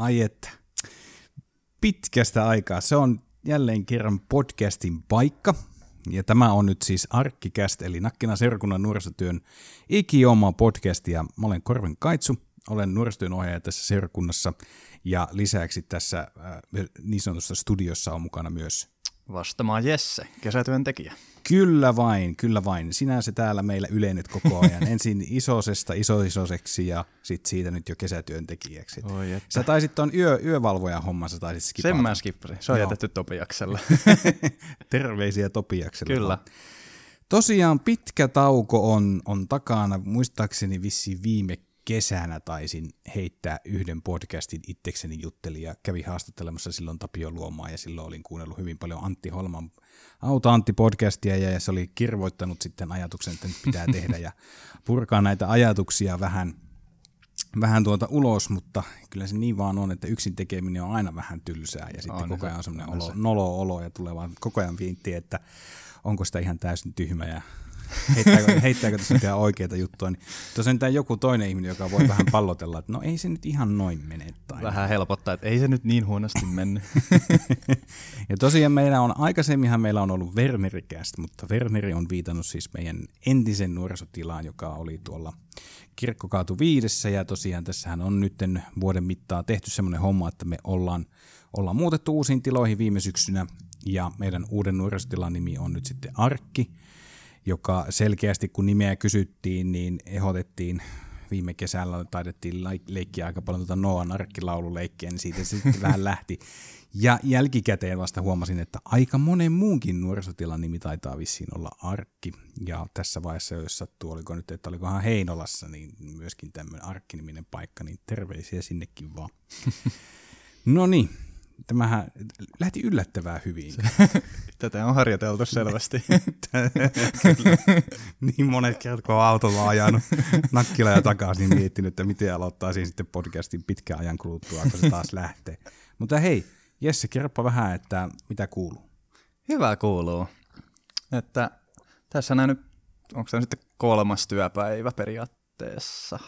Ai että. Pitkästä aikaa. Se on jälleen kerran podcastin paikka. Ja tämä on nyt siis Arkkikäst, eli Nakkina Serkunnan nuorisotyön ikioma podcast. Ja mä olen Korven Kaitsu, olen nuorisotyön ohjaaja tässä seurakunnassa. Ja lisäksi tässä äh, niin sanotussa studiossa on mukana myös Vastamaan Jesse, kesätyöntekijä. Kyllä vain, kyllä vain. Sinä se täällä meillä ylennyt koko ajan. Ensin isosesta isoisoseksi ja sitten siitä nyt jo kesätyöntekijäksi. Oi, että. Sä taisit tuon yö, yövalvojan homman, sä taisit skipata. Sen mä skippasin. Se on Joo. jätetty Topiakselle. Terveisiä Topiakselle. Kyllä. Tosiaan pitkä tauko on, on takana. Muistaakseni vissiin viime kesänä taisin heittää yhden podcastin itsekseni jutteli ja kävi haastattelemassa silloin Tapio Luomaa ja silloin olin kuunnellut hyvin paljon Antti Holman Auta Antti podcastia ja se oli kirvoittanut sitten ajatuksen, että nyt pitää tehdä ja purkaa näitä ajatuksia vähän, vähän tuota ulos, mutta kyllä se niin vaan on, että yksin tekeminen on aina vähän tylsää ja sitten On koko ajan on semmoinen olo, se. nolo-olo ja tulee vaan koko ajan viintti, että onko sitä ihan täysin tyhmä ja heittääkö, heittääkö tässä nyt ihan oikeita juttuja. Niin tosiaan tämä joku toinen ihminen, joka voi vähän pallotella, että no ei se nyt ihan noin mene. Tai Vähän helpottaa, että ei se nyt niin huonosti mennyt. ja tosiaan meillä on, aikaisemminhan meillä on ollut Wernerikästä, mutta Werneri on viitannut siis meidän entisen nuorisotilaan, joka oli tuolla Kirkkokaatu viidessä, ja tosiaan tässähän on nyt vuoden mittaan tehty semmoinen homma, että me ollaan, ollaan muutettu uusiin tiloihin viime syksynä, ja meidän uuden nuorisotilan nimi on nyt sitten Arkki, joka selkeästi kun nimeä kysyttiin, niin ehdotettiin viime kesällä taidettiin leikkiä aika paljon tuota Noan arkkilaululeikkiä, niin siitä se sitten vähän lähti. Ja jälkikäteen vasta huomasin, että aika monen muunkin nuorisotilan nimi taitaa vissiin olla Arkki. Ja tässä vaiheessa, jos sattuu, oliko nyt, että olikohan Heinolassa, niin myöskin tämmöinen Arkki-niminen paikka, niin terveisiä sinnekin vaan. no niin, tämähän lähti yllättävää hyvin. Tätä on harjoiteltu selvästi. Niin monet kerrat, kun on autolla ajanut nakkila ja takaisin, niin miettinyt, että miten aloittaa siinä sitten podcastin pitkän ajan kuluttua, kun se taas lähtee. Mutta hei, Jesse, kerropa vähän, että mitä kuuluu. Hyvä kuuluu. Että tässä näin nyt, onko tämä sitten kolmas työpäivä periaatteessa?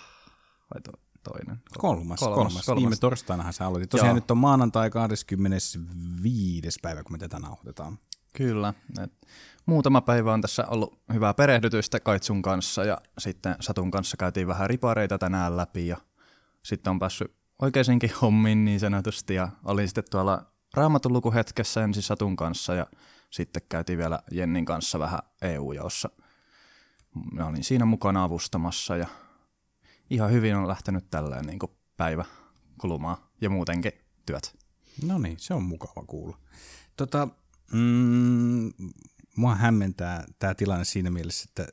Vai to, toinen? Kolmas, kolmas, kolmas. kolmas. Viime torstainahan sä aloitit. Tosiaan Joo. nyt on maanantai 25. päivä, kun me tätä nauhoitetaan. Kyllä. Et muutama päivä on tässä ollut hyvää perehdytystä Kaitsun kanssa ja sitten Satun kanssa käytiin vähän ripareita tänään läpi ja sitten on päässyt oikeisinkin hommiin niin sanotusti ja olin sitten tuolla raamatun lukuhetkessä ensin Satun kanssa ja sitten käytiin vielä Jennin kanssa vähän EU-jaossa. Mä olin siinä mukana avustamassa ja ihan hyvin on lähtenyt tälleen niin päivä kulumaan ja muutenkin työt. No niin, se on mukava kuulla. Tota, mm, mua hämmentää tämä tilanne siinä mielessä, että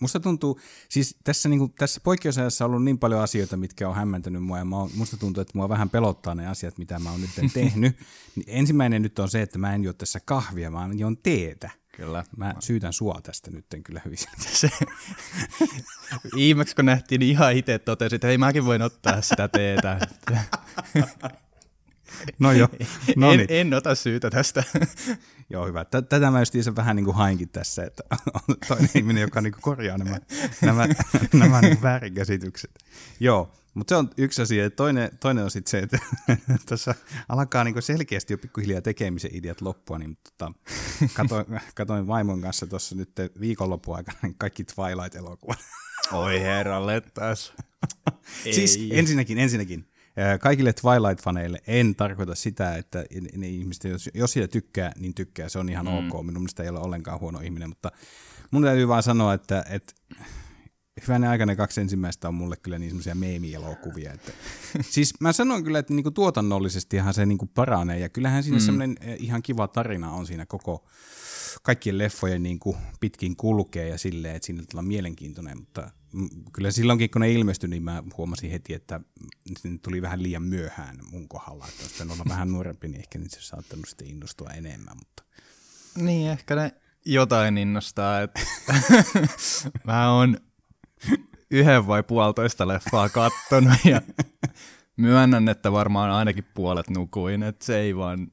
musta tuntuu, siis tässä, niin kuin, tässä poikkeusajassa on ollut niin paljon asioita, mitkä on hämmentänyt mua, ja mä oon, musta tuntuu, että mua vähän pelottaa ne asiat, mitä mä oon nyt tehnyt. Niin ensimmäinen nyt on se, että mä en juo tässä kahvia, vaan juon teetä. Kyllä. Mä syytän sua tästä nyt kyllä hyvin. se, viimeksi kun nähtiin, niin ihan itse totesin, että hei mäkin voin ottaa sitä teetä. No joo, no en, niin. en ota syytä tästä. Joo, hyvä. Tä- Tätä mä justiinsa vähän niin kuin hainkin tässä, että on toinen ihminen, joka niin kuin korjaa nämä, nämä, nämä niin väärinkäsitykset. Joo, mutta se on yksi asia. Toinen, toinen on sitten se, että tässä alkaa niin kuin selkeästi jo pikkuhiljaa tekemisen ideat loppua, niin tota, katoin, katoin vaimon kanssa tuossa nyt viikonlopun aikana niin kaikki Twilight-elokuvat. Oi herralle taas. Siis ensinnäkin, ensinnäkin, kaikille Twilight-faneille en tarkoita sitä, että ne ihmiset, jos, jos siitä tykkää, niin tykkää, se on ihan mm. ok. Minun mielestä ei ole ollenkaan huono ihminen, mutta mun täytyy vaan sanoa, että, että hyvänä aikana kaksi ensimmäistä on mulle kyllä niin semmoisia meemielokuvia. Että, siis mä sanon kyllä, että niinku tuotannollisestihan se niinku paranee ja kyllähän siinä mm. semmoinen eh, ihan kiva tarina on siinä koko kaikkien leffojen niin kuin pitkin kulkee ja silleen, että siinä tulee mielenkiintoinen, mutta kyllä silloinkin kun ne ilmestyi, niin mä huomasin heti, että ne tuli vähän liian myöhään mun kohdalla, että jos pitänyt olla vähän nuorempi, niin ehkä niitä olisi saattanut sitten innostua enemmän, mutta Niin, ehkä ne jotain innostaa. Että mä oon yhden vai puolitoista leffaa kattonut ja myönnän, että varmaan ainakin puolet nukuin, että se ei vaan,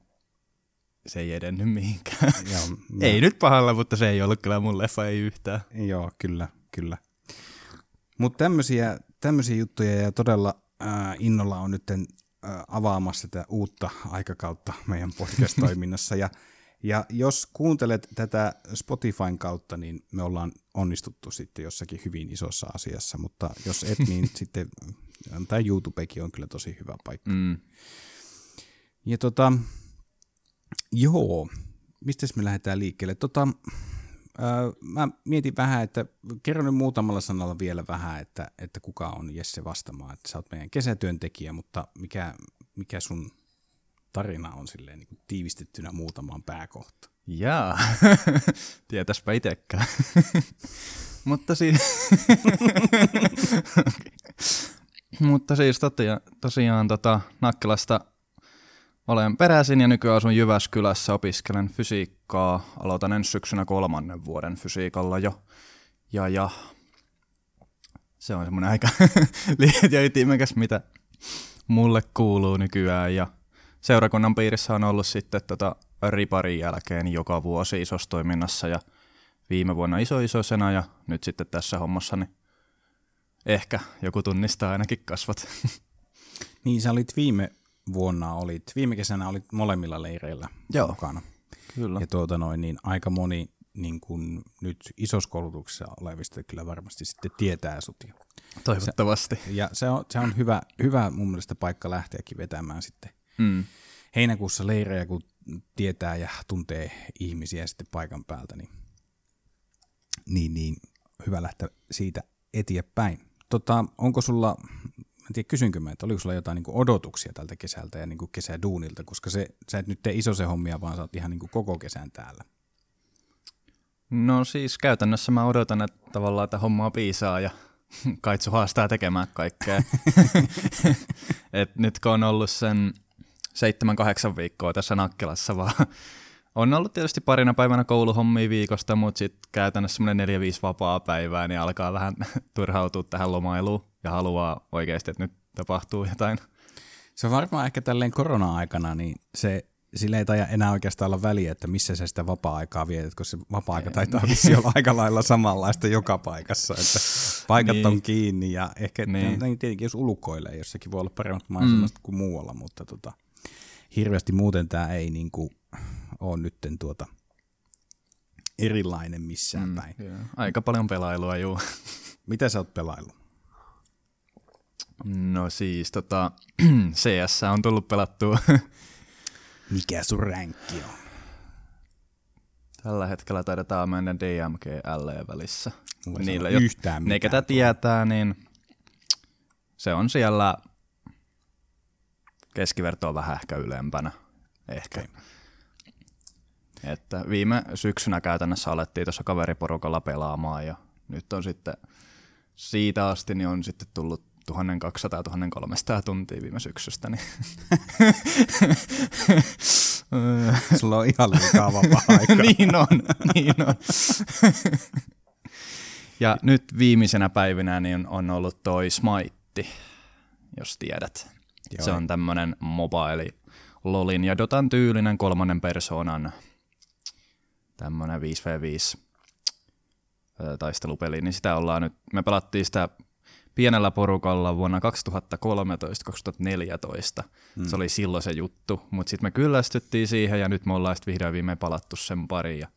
se ei edennyt mihinkään. joo, ei nyt pahalla, mutta se ei ollut kyllä mun leffa, ei yhtään. Joo, kyllä, kyllä. Mutta tämmöisiä, tämmöisiä juttuja ja todella äh, innolla on nyt äh, avaamassa tätä uutta aikakautta meidän podcast-toiminnassa. ja, ja jos kuuntelet tätä Spotifyn kautta, niin me ollaan onnistuttu sitten jossakin hyvin isossa asiassa, mutta jos et, niin sitten tämä YouTubekin on kyllä tosi hyvä paikka. Mm. Ja tota, joo, mistä me lähdetään liikkeelle? Tota, mä mietin vähän, että kerron nyt muutamalla sanalla vielä vähän, että, että kuka on Jesse Vastamaa. Että sä oot meidän kesätyöntekijä, mutta mikä, mikä sun tarina on silleen niin kuin tiivistettynä muutamaan pääkohtaan? Jaa, tietäspä itekään. Mutta siis... Mutta siis totia, tosiaan tota, Nakkilasta olen peräisin ja nykyään asun Jyväskylässä, opiskelen fysiikkaa. Aloitan ensi syksynä kolmannen vuoden fysiikalla jo. Ja, ja se on semmoinen aika liian ja ytimekäs, mitä mulle kuuluu nykyään. Ja seurakunnan piirissä on ollut sitten tota riparin jälkeen joka vuosi isossa toiminnassa ja viime vuonna iso isoisena ja nyt sitten tässä hommassa niin ehkä joku tunnistaa ainakin kasvat. Niin, sä olit viime vuonna, olit, viime kesänä olit molemmilla leireillä Joo. mukana. Kyllä. Ja tuota noin, niin aika moni niin kun nyt isossa koulutuksessa olevista kyllä varmasti sitten tietää sut. Toivottavasti. ja se on, se on hyvä, hyvä mun mielestä paikka lähteäkin vetämään sitten Mm. heinäkuussa leirejä, kun tietää ja tuntee ihmisiä sitten paikan päältä, niin, niin, niin hyvä lähteä siitä eteenpäin. Tota, onko sulla, mä en tiedä kysynkö mä, että oliko sulla jotain niin odotuksia tältä kesältä ja niin kesäduunilta, koska se, sä et nyt tee iso se hommia, vaan sä oot ihan niin koko kesän täällä. No siis käytännössä mä odotan, että tavallaan että hommaa piisaa ja Kaitsu haastaa tekemään kaikkea. Et nyt kun on ollut sen seitsemän, kahdeksan viikkoa tässä Nakkilassa vaan, on ollut tietysti parina päivänä kouluhommia viikosta, mutta sitten käytännössä semmoinen neljä, viisi vapaa päivää, niin alkaa vähän turhautua tähän lomailuun ja haluaa oikeasti, että nyt tapahtuu jotain. Se on varmaan ehkä tälleen korona-aikana, niin se sillä ei taida enää oikeastaan olla väliä, että missä sä sitä vapaa-aikaa vietät, koska se vapaa-aika taitaa vissi olla aika lailla samanlaista joka paikassa, että paikat Niin. on kiinni ja ehkä Niin. niin. tietenkin jos ulkoilee, jossakin voi olla paremmat maisemat mm. kuin muualla, mutta tota, hirveästi muuten tämä ei niin kuin ole nytten tuota erilainen missään mm. päin. Joo. Aika paljon pelailua, juu. Mitä sä oot pelaillut? No siis tota, CS on tullut pelattua Mikä sun ränkki on? Tällä hetkellä taidetaan mennä DMG L välissä. Mulla sano jo, ne ketä tietää, niin se on siellä keskivertoa vähän ehkä ylempänä. Ehkä. Okei. Että viime syksynä käytännössä alettiin tuossa kaveriporukalla pelaamaan ja nyt on sitten siitä asti niin on sitten tullut 1200-1300 tuntia viime syksystä. Niin Sulla on ihan liikaa vapaa-aikaa. niin on, niin on. ja nyt viimeisenä päivinä niin on ollut toi Smite, jos tiedät. Joo. Se on tämmönen mobile LOLin ja Dotan tyylinen kolmannen persoonan tämmönen 5v5 ö, taistelupeli, niin sitä ollaan nyt, me pelattiin sitä pienellä porukalla vuonna 2013-2014. Mm. Se oli silloin se juttu, mutta sitten me kyllästyttiin siihen ja nyt me ollaan sitten vihdoin viimein palattu sen pariin. Ja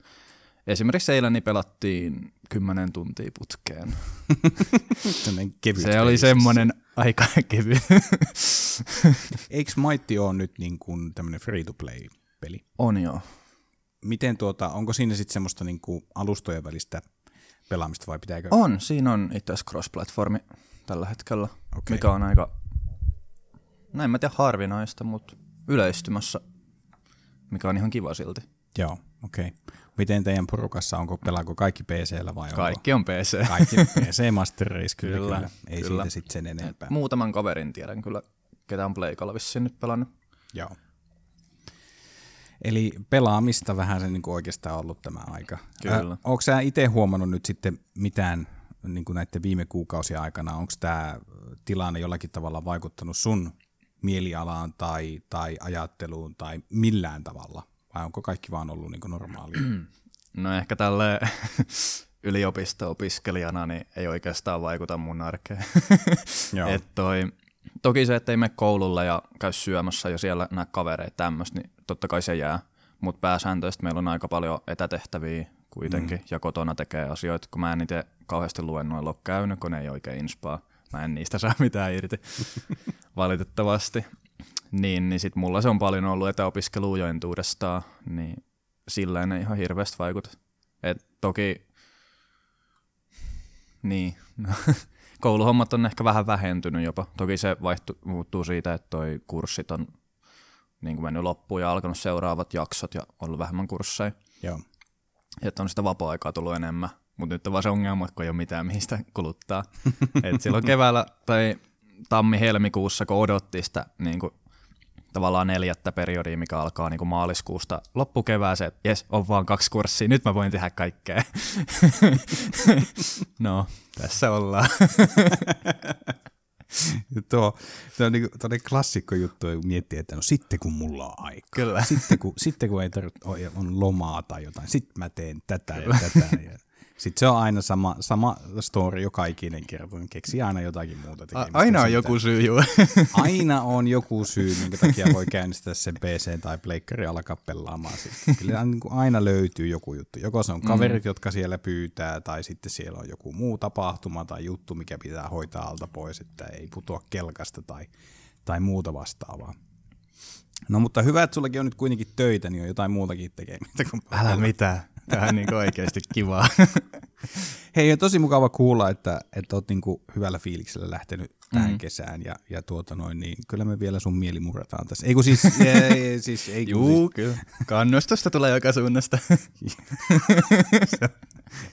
esimerkiksi eilen niin pelattiin 10 tuntia putkeen. Kevyt Se oli semmoinen aika kevyt. Eikö Maitti ole nyt niin kuin tämmöinen free-to-play-peli? On joo. Miten tuota, onko siinä sitten semmoista niin kuin alustojen välistä pelaamista vai pitääkö? On, siinä on itse asiassa cross-platformi tällä hetkellä, okay. mikä on aika, no en mä tiedä harvinaista, mutta yleistymässä, mikä on ihan kiva silti. Joo, okei. Okay. Miten teidän porukassa, onko pelaako kaikki PCllä vai onko? Kaikki on PC. Kaikki PC Master Race, kyllä, kyllä. Kyllä, Ei kyllä. siitä sitten sen enempää. Muutaman kaverin tiedän kyllä, ketä on Pleikalla vissiin nyt pelannut. Joo. Eli pelaamista vähän se niin kuin oikeastaan ollut tämä aika. Kyllä. Äh, onko sä itse huomannut nyt sitten mitään niin kuin näiden viime kuukausien aikana, onko tämä tilanne jollakin tavalla vaikuttanut sun mielialaan tai, tai ajatteluun tai millään tavalla? Vai onko kaikki vaan ollut niin normaalia? No ehkä tälle yliopisto-opiskelijana niin ei oikeastaan vaikuta mun arkeen. Joo. Et toi, toki se, että ei mene koululle ja käy syömässä ja siellä näe kavereita tämmöistä, niin totta kai se jää. Mutta pääsääntöisesti meillä on aika paljon etätehtäviä kuitenkin mm. ja kotona tekee asioita, kun mä en itse kauheasti luennoilla ole käynyt, kun ne ei oikein inspaa. Mä en niistä saa mitään irti, valitettavasti. Niin, niin sit mulla se on paljon ollut etäopiskelu jo entuudestaan, niin sillä ei ihan hirveästi vaikuta. Et toki, niin, no, kouluhommat on ehkä vähän vähentynyt jopa. Toki se vaihtu, muuttuu siitä, että toi kurssit on niin kuin mennyt loppuun ja alkanut seuraavat jaksot ja ollut vähemmän kursseja. Joo. Että on sitä vapaa-aikaa tullut enemmän. Mutta nyt on vaan se ongelma, kun ei ole mitään, mihin sitä kuluttaa. Et silloin keväällä tai tammi-helmikuussa, kun odotti sitä niin kuin tavallaan neljättä periodia, mikä alkaa niin kuin maaliskuusta loppukevääseen, että jes, on vaan kaksi kurssia, nyt mä voin tehdä kaikkea. no, tässä ollaan. tuo, tuo on niin kuin, klassikko juttu, kun miettii, että no sitten kun mulla on aika. Kyllä. Sitten kun, sitten kun ei tarvitse, on lomaa tai jotain, sitten mä teen tätä Kyllä. ja tätä. Ja sitten se on aina sama, sama story joka ikinen kerta, keksii aina jotakin muuta tekemistä. Aina on joku syy, joo. aina on joku syy, minkä takia voi käynnistää sen PC tai pleikkari alkaa pelaamaan. Sitten. Kyllä niin kuin aina löytyy joku juttu. Joko se on mm. kaverit, mm. jotka siellä pyytää, tai sitten siellä on joku muu tapahtuma tai juttu, mikä pitää hoitaa alta pois, että ei putoa kelkasta tai, tai muuta vastaavaa. No mutta hyvä, että sullakin on nyt kuitenkin töitä, niin on jotain muutakin tekemistä. Älä mitään. Tämä on niin oikeasti kivaa. Hei, on tosi mukava kuulla, että, että olet niin kuin hyvällä fiiliksellä lähtenyt tähän mm. kesään ja, ja tuota noin, niin kyllä me vielä sun mieli murrataan tässä. Ei kun siis, ei, siis ei Juu, siis. kyllä. Kannustusta tulee joka suunnasta. se,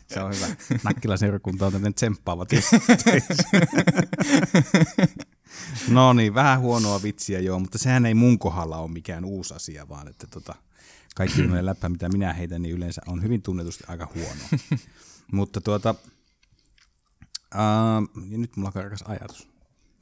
se on hyvä. Nakkilan seurakunta on tämmöinen tsemppaava No niin, vähän huonoa vitsiä joo, mutta sehän ei mun kohdalla ole mikään uusi asia, vaan että tota, kaikki tämmöinen läppä, mitä minä heitän, niin yleensä on hyvin tunnetusti aika huono. Mutta tuota, uh, ja nyt mulla on ajatus.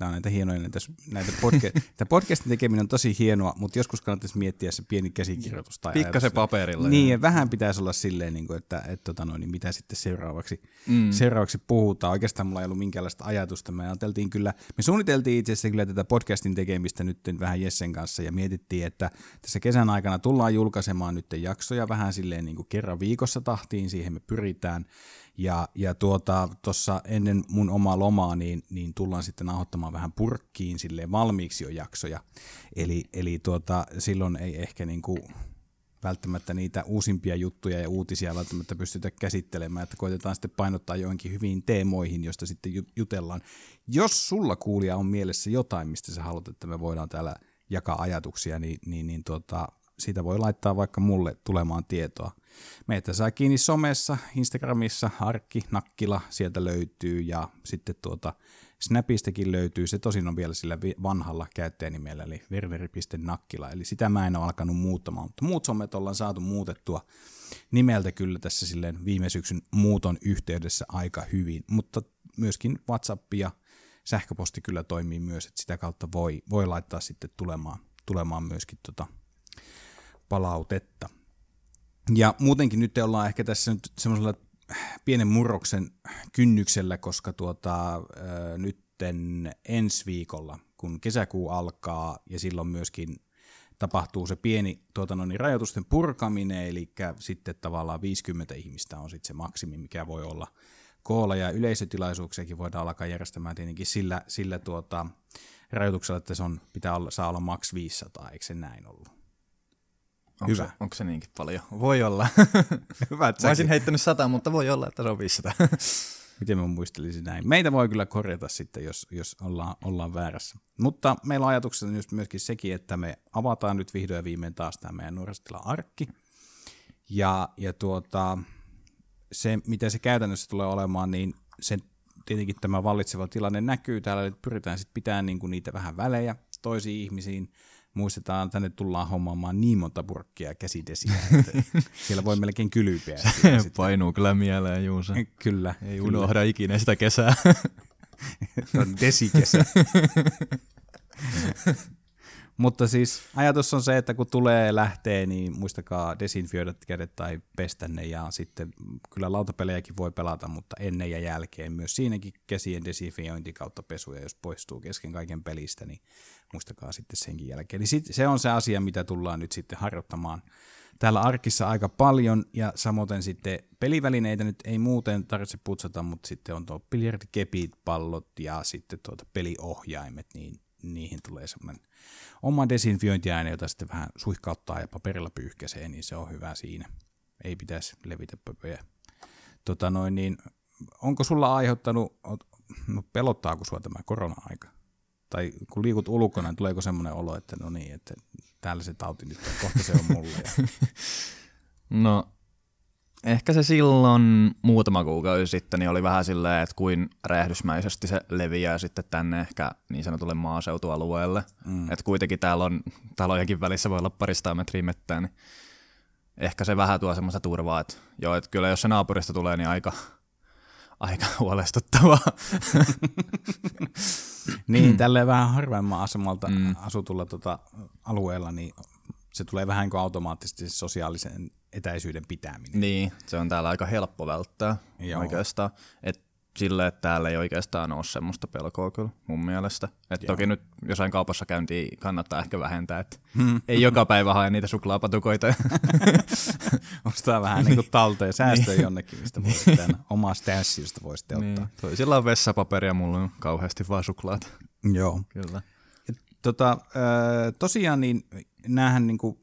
Nämä on näitä hienoja, näitä, näitä podcast, tämä podcastin tekeminen on tosi hienoa, mutta joskus kannattaisi miettiä se pieni käsikirjoitus. Tai Pikkasen paperilla. Niin, ja vähän pitäisi olla silleen, niin kuin, että, että, että tota noin, niin mitä sitten seuraavaksi, mm. seuraavaksi puhutaan. Oikeastaan mulla ei ollut minkäänlaista ajatusta. Me ajateltiin kyllä, me suunniteltiin itse asiassa kyllä tätä podcastin tekemistä nyt vähän Jessen kanssa ja mietittiin, että tässä kesän aikana tullaan julkaisemaan nyt jaksoja vähän silleen niin kuin kerran viikossa tahtiin, siihen me pyritään. Ja, ja tuota, ennen mun omaa lomaa, niin, niin tullaan sitten nauhoittamaan vähän purkkiin sille valmiiksi jo jaksoja. Eli, eli tuota, silloin ei ehkä niin kuin välttämättä niitä uusimpia juttuja ja uutisia välttämättä pystytä käsittelemään, että koitetaan sitten painottaa joihinkin hyviin teemoihin, joista sitten jutellaan. Jos sulla kuulija on mielessä jotain, mistä sä haluat, että me voidaan täällä jakaa ajatuksia, niin, niin, niin tuota, siitä voi laittaa vaikka mulle tulemaan tietoa. Meitä saa kiinni somessa, Instagramissa, Arkki, Nakkila, sieltä löytyy ja sitten tuota Snapistakin löytyy, se tosin on vielä sillä vanhalla käyttäjänimellä, eli ververi.nakkila, eli sitä mä en ole alkanut muuttamaan, mutta muut somet ollaan saatu muutettua nimeltä kyllä tässä silleen viime syksyn muuton yhteydessä aika hyvin, mutta myöskin WhatsApp ja sähköposti kyllä toimii myös, että sitä kautta voi, voi laittaa sitten tulemaan, tulemaan myöskin tota palautetta. Ja muutenkin nyt ollaan ehkä tässä nyt semmoisella pienen murroksen kynnyksellä, koska tuota, nytten ensi viikolla, kun kesäkuu alkaa ja silloin myöskin tapahtuu se pieni tuota, no niin, rajoitusten purkaminen, eli sitten tavallaan 50 ihmistä on sitten se maksimi, mikä voi olla koolla, ja yleisötilaisuuksiakin voidaan alkaa järjestämään tietenkin sillä, sillä tuota, rajoituksella, että se on, pitää olla, saa olla maks 500, eikö se näin ollut? Onko Hyvä. Se, onko se niinkin paljon? Voi olla. Hyvä, että Mä olisin heittänyt sata, mutta voi olla, että se on 500. Miten mä muistelisin näin? Meitä voi kyllä korjata sitten, jos, jos ollaan, ollaan väärässä. Mutta meillä on ajatuksena just myöskin sekin, että me avataan nyt vihdoin ja viimein taas tämä meidän nuorisotila arkki. Ja, ja tuota, se, miten se käytännössä tulee olemaan, niin se tietenkin tämä vallitseva tilanne näkyy täällä, että pyritään sitten pitämään niinku niitä vähän välejä toisiin ihmisiin, muistetaan, tänne tullaan hommaamaan niin monta purkkia käsidesiä, että siellä voi melkein kylpyä. Se painuu kyllä mieleen, Juusa. Kyllä. Ei kyllä. unohda ikinä sitä kesää. on desikesä. Mutta siis ajatus on se, että kun tulee lähtee, niin muistakaa desinfioida kädet tai pestä ne ja sitten kyllä lautapelejäkin voi pelata, mutta ennen ja jälkeen myös siinäkin käsien desinfiointi kautta pesuja, jos poistuu kesken kaiken pelistä, niin muistakaa sitten senkin jälkeen. Eli sit, se on se asia, mitä tullaan nyt sitten harjoittamaan täällä arkissa aika paljon, ja samoin sitten pelivälineitä nyt ei muuten tarvitse putsata, mutta sitten on tuo biljardikepit, pallot ja sitten tuota peliohjaimet, niin niihin tulee semmoinen oma desinfiointiaine, jota sitten vähän suihkauttaa ja paperilla pyyhkäsee, niin se on hyvä siinä. Ei pitäisi levitä pöpöjä. Tota noin, niin, onko sulla aiheuttanut, no pelottaako sua tämä korona-aika? Tai kun liikut ulkona, niin tuleeko semmoinen olo, että no niin, että täällä se tauti nyt on, kohta se on mulle. No ehkä se silloin muutama kuukausi sitten niin oli vähän silleen, että kuin räjähdysmäisesti se leviää sitten tänne ehkä niin sanotulle maaseutualueelle. Mm. Että kuitenkin täällä on talojenkin välissä voi olla parista metriä mettää, niin ehkä se vähän tuo semmoista turvaa, että joo, että kyllä jos se naapurista tulee, niin aika, aika huolestuttavaa. niin, tälleen vähän harvemman asemalta mm. asutulla tota alueella, niin se tulee vähän kuin automaattisesti sosiaalisen etäisyyden pitäminen. Niin, se on täällä aika helppo välttää Joo. oikeastaan. Et sille, että täällä ei oikeastaan ole semmoista pelkoa kyllä mun mielestä. Et toki nyt jossain kaupassa käyntiin kannattaa ehkä vähentää, että hmm. ei joka päivä hae niitä suklaapatukoita. Ostaa vähän niin kuin talteen säästöä niin. jonnekin, mistä voi sitten omaa stanssista voi sitten niin. ottaa. Toisilla on vessapaperia, mulla on kauheasti vaan suklaata. Joo. Kyllä. Tota, tosiaan niin näähän niin kuin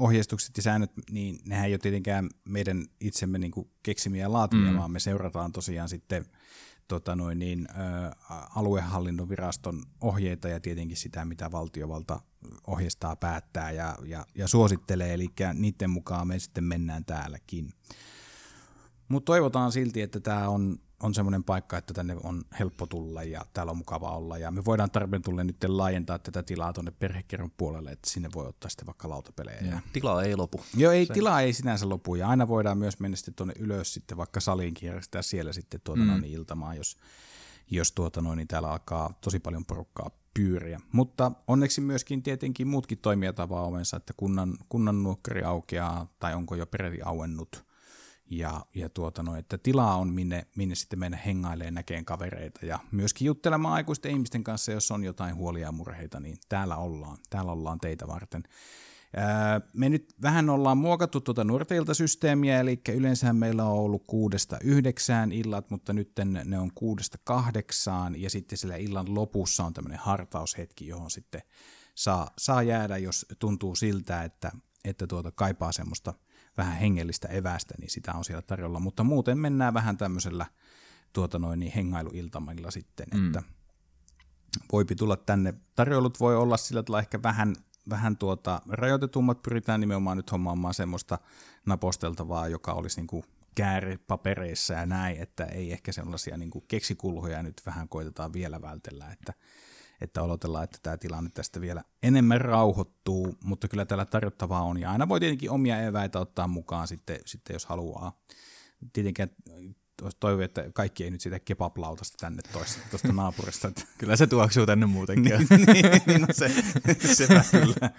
ohjeistukset ja säännöt, niin nehän ei ole tietenkään meidän itsemme niin kuin keksimiä ja laatimia, mm. vaan me seurataan tosiaan sitten tota noin niin, ä, aluehallinnon viraston ohjeita ja tietenkin sitä, mitä valtiovalta ohjeistaa, päättää ja, ja, ja suosittelee, eli niiden mukaan me sitten mennään täälläkin. Mutta toivotaan silti, että tämä on on semmoinen paikka, että tänne on helppo tulla ja täällä on mukava olla. Ja me voidaan tarpeen tulle nyt laajentaa tätä tilaa tuonne perhekerron puolelle, että sinne voi ottaa sitten vaikka lautapelejä. Ja. Tila ei lopu. Joo, ei, tila ei sinänsä lopu. Ja aina voidaan myös mennä sitten tuonne ylös sitten vaikka saliinkin järjestää siellä sitten tuota mm. noin iltamaa, jos, jos tuota noin, niin täällä alkaa tosi paljon porukkaa pyöriä. Mutta onneksi myöskin tietenkin muutkin toimijat avaa ovensa, että kunnan, kunnan nuokkari aukeaa tai onko jo peräti auennut – ja, ja tuota no, että tilaa on, minne, minne sitten mennä hengailemaan näkeen kavereita ja myöskin juttelemaan aikuisten ihmisten kanssa, jos on jotain huolia ja murheita, niin täällä ollaan, täällä ollaan teitä varten. Me nyt vähän ollaan muokattu tuota nuorten systeemiä, eli yleensä meillä on ollut kuudesta yhdeksään illat, mutta nyt ne on kuudesta kahdeksaan, ja sitten sillä illan lopussa on tämmöinen hartaushetki, johon sitten saa, saa jäädä, jos tuntuu siltä, että, että tuota kaipaa semmoista – vähän hengellistä evästä, niin sitä on siellä tarjolla. Mutta muuten mennään vähän tämmöisellä tuota noin, niin hengailuiltamilla sitten, mm. että voipi tulla tänne. Tarjoulut voi olla sillä tavalla ehkä vähän, vähän tuota, rajoitetummat, pyritään nimenomaan nyt hommaamaan semmoista naposteltavaa, joka olisi niin kuin kääripapereissa ja näin, että ei ehkä sellaisia niin kuin keksikulhoja nyt vähän koitetaan vielä vältellä, että että odotellaan, että tämä tilanne tästä vielä enemmän rauhoittuu, mutta kyllä täällä tarjottavaa on, ja aina voi tietenkin omia eväitä ottaa mukaan sitten, sitten jos haluaa. Tietenkin toivon, että kaikki ei nyt sitä kebaplautasta tänne toista, tuosta naapurista. Kyllä se tuoksuu tänne muutenkin. niin, niin, no se, sepä kyllä.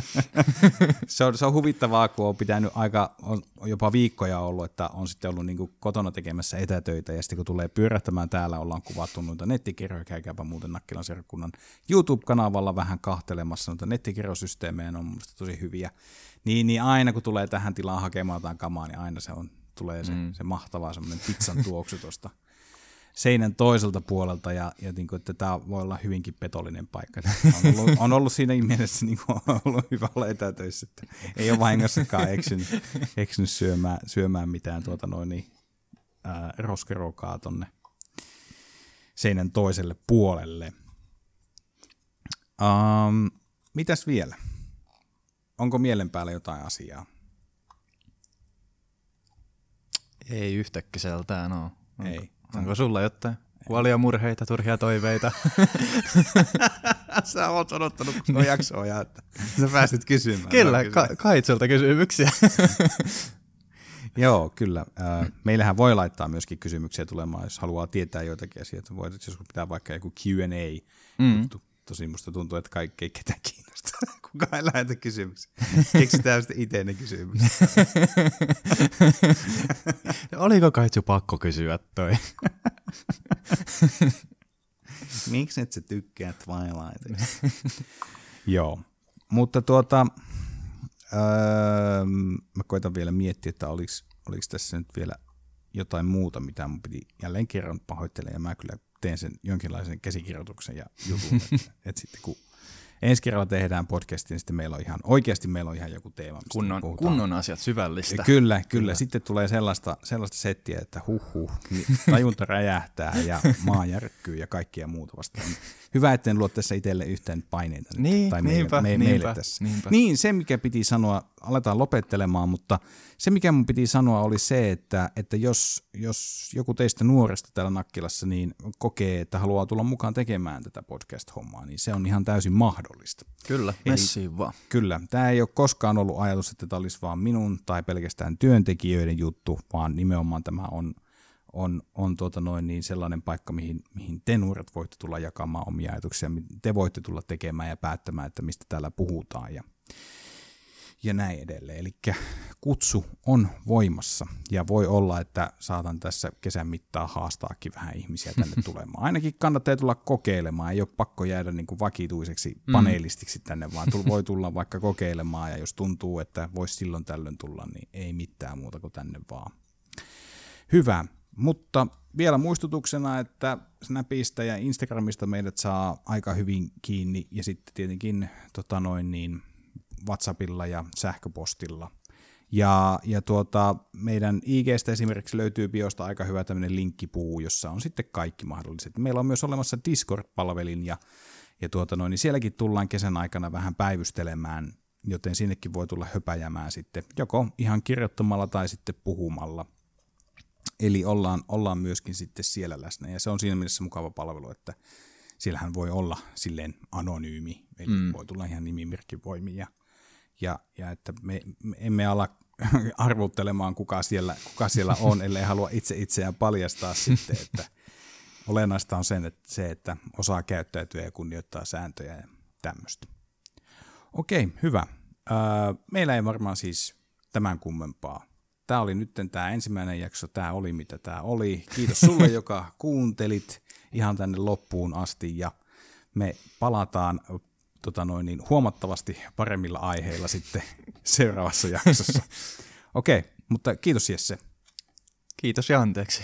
se, on, se on huvittavaa, kun on pitänyt aika, on jopa viikkoja ollut, että on sitten ollut niin kotona tekemässä etätöitä, ja sitten kun tulee pyörähtämään täällä, ollaan kuvattu noita nettikirjoja, käykääpä muuten Nakkilan serkunnan YouTube-kanavalla vähän kahtelemassa noita nettikirjosysteemejä, ne on mun tosi hyviä. Niin, niin aina kun tulee tähän tilaan hakemaan jotain kamaa, niin aina se on, tulee se, mm. se mahtava semmoinen pizzan tuoksu tuosta seinän toiselta puolelta ja, ja niin kuin, että tämä voi olla hyvinkin petollinen paikka. On ollut, on ollut siinä mielessä niin kuin, on ollut hyvä olla etätöissä, että ei ole vahingossakaan eksynyt, eksynyt syömään, syömään mitään tuota noin, niin, ää, roskerokaa tonne seinän toiselle puolelle. Um, mitäs vielä? Onko mielen päällä jotain asiaa? Ei yhtäkkiseltään ole. Ei. Onko sulla jotain? Kuolia murheita, turhia toiveita. sä oot odottanut koko jaksoa ja että sä pääsit kysymään. Kyllä, ka- kaitselta kysymyksiä. Joo, kyllä. Meillähän voi laittaa myöskin kysymyksiä tulemaan, jos haluaa tietää joitakin asioita. Voit joskus pitää vaikka joku Q&A. Mm. Tosi musta tuntuu, että kaikki kiinnosta Kuka ei lähetä kysymyksiä? Keksitään sitten itse ne kysymykset. Oliko Kaitsu pakko kysyä toi? Miksi et sä tykkää Twilightista? Joo, mutta tuota, öö, mä koitan vielä miettiä, että oliko, oliko tässä nyt vielä jotain muuta, mitä mun piti jälleen kerran pahoittelemaan, ja mä kyllä teen sen jonkinlaisen käsikirjoituksen ja jutun, että, että sitten kun ensi kerralla tehdään podcastin, niin sitten meillä on ihan, oikeasti meillä on ihan joku teema, mistä Kunnon, puhutaan. kunnon asiat, syvällistä. Kyllä, kyllä, kyllä. Sitten tulee sellaista, sellaista settiä, että huh huh, niin tajunta räjähtää ja maa järkkyy ja kaikkia muuta vastaan. Hyvä, etten luo tässä itselle yhtään paineita. nyt, Niin, tai meille, niinpä, me, niinpä, meille tässä. niinpä. Niin, se mikä piti sanoa, aletaan lopettelemaan, mutta se mikä mun piti sanoa oli se, että, että jos, jos joku teistä nuoresta täällä Nakkilassa niin kokee, että haluaa tulla mukaan tekemään tätä podcast-hommaa, niin se on ihan täysin mahdollista. Kyllä, Eli- messiin vaan. Kyllä, tämä ei ole koskaan ollut ajatus, että tämä olisi vaan minun tai pelkästään työntekijöiden juttu, vaan nimenomaan tämä on, on, on tuota noin niin sellainen paikka, mihin, mihin te nuoret voitte tulla jakamaan omia ajatuksia, te voitte tulla tekemään ja päättämään, että mistä täällä puhutaan. Ja, ja näin edelleen. Eli kutsu on voimassa ja voi olla, että saatan tässä kesän mittaan haastaakin vähän ihmisiä tänne tulemaan. Ainakin kannattaa tulla kokeilemaan, ei ole pakko jäädä niin kuin vakituiseksi paneelistiksi tänne, vaan voi tulla vaikka kokeilemaan ja jos tuntuu, että voisi silloin tällöin tulla, niin ei mitään muuta kuin tänne vaan. Hyvä, mutta vielä muistutuksena, että Snapista ja Instagramista meidät saa aika hyvin kiinni ja sitten tietenkin tota noin niin, WhatsAppilla ja sähköpostilla. Ja, ja tuota, meidän IGstä esimerkiksi löytyy biosta aika hyvä tämmöinen linkkipuu, jossa on sitten kaikki mahdolliset. Meillä on myös olemassa Discord-palvelin ja, ja tuota noin, niin sielläkin tullaan kesän aikana vähän päivystelemään, joten sinnekin voi tulla höpäjämään sitten joko ihan kirjoittamalla tai sitten puhumalla. Eli ollaan, ollaan myöskin sitten siellä läsnä ja se on siinä mielessä mukava palvelu, että siellähän voi olla silleen anonyymi, eli mm. voi tulla ihan nimimerkin voimin ja, ja, ja että me, me emme ala arvuttelemaan kuka siellä, kuka siellä on, ellei halua itse itseään paljastaa sitten, että olennaista on sen, että se, että osaa käyttäytyä ja kunnioittaa sääntöjä ja tämmöistä. Okei, hyvä. Meillä ei varmaan siis tämän kummempaa. Tämä oli nyt tämä ensimmäinen jakso, tämä oli mitä tämä oli. Kiitos sulle, joka kuuntelit ihan tänne loppuun asti ja me palataan tota noin, niin huomattavasti paremmilla aiheilla sitten seuraavassa jaksossa. Okei, mutta kiitos Jesse. Kiitos ja anteeksi.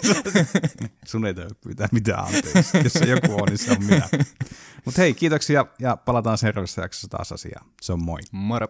Sun ei tarvitse pyytää mitään anteeksi. Jos se joku on, niin se on minä. Mutta hei, kiitoksia ja palataan seuraavassa jaksossa taas asiaan. Se on moi. Moro.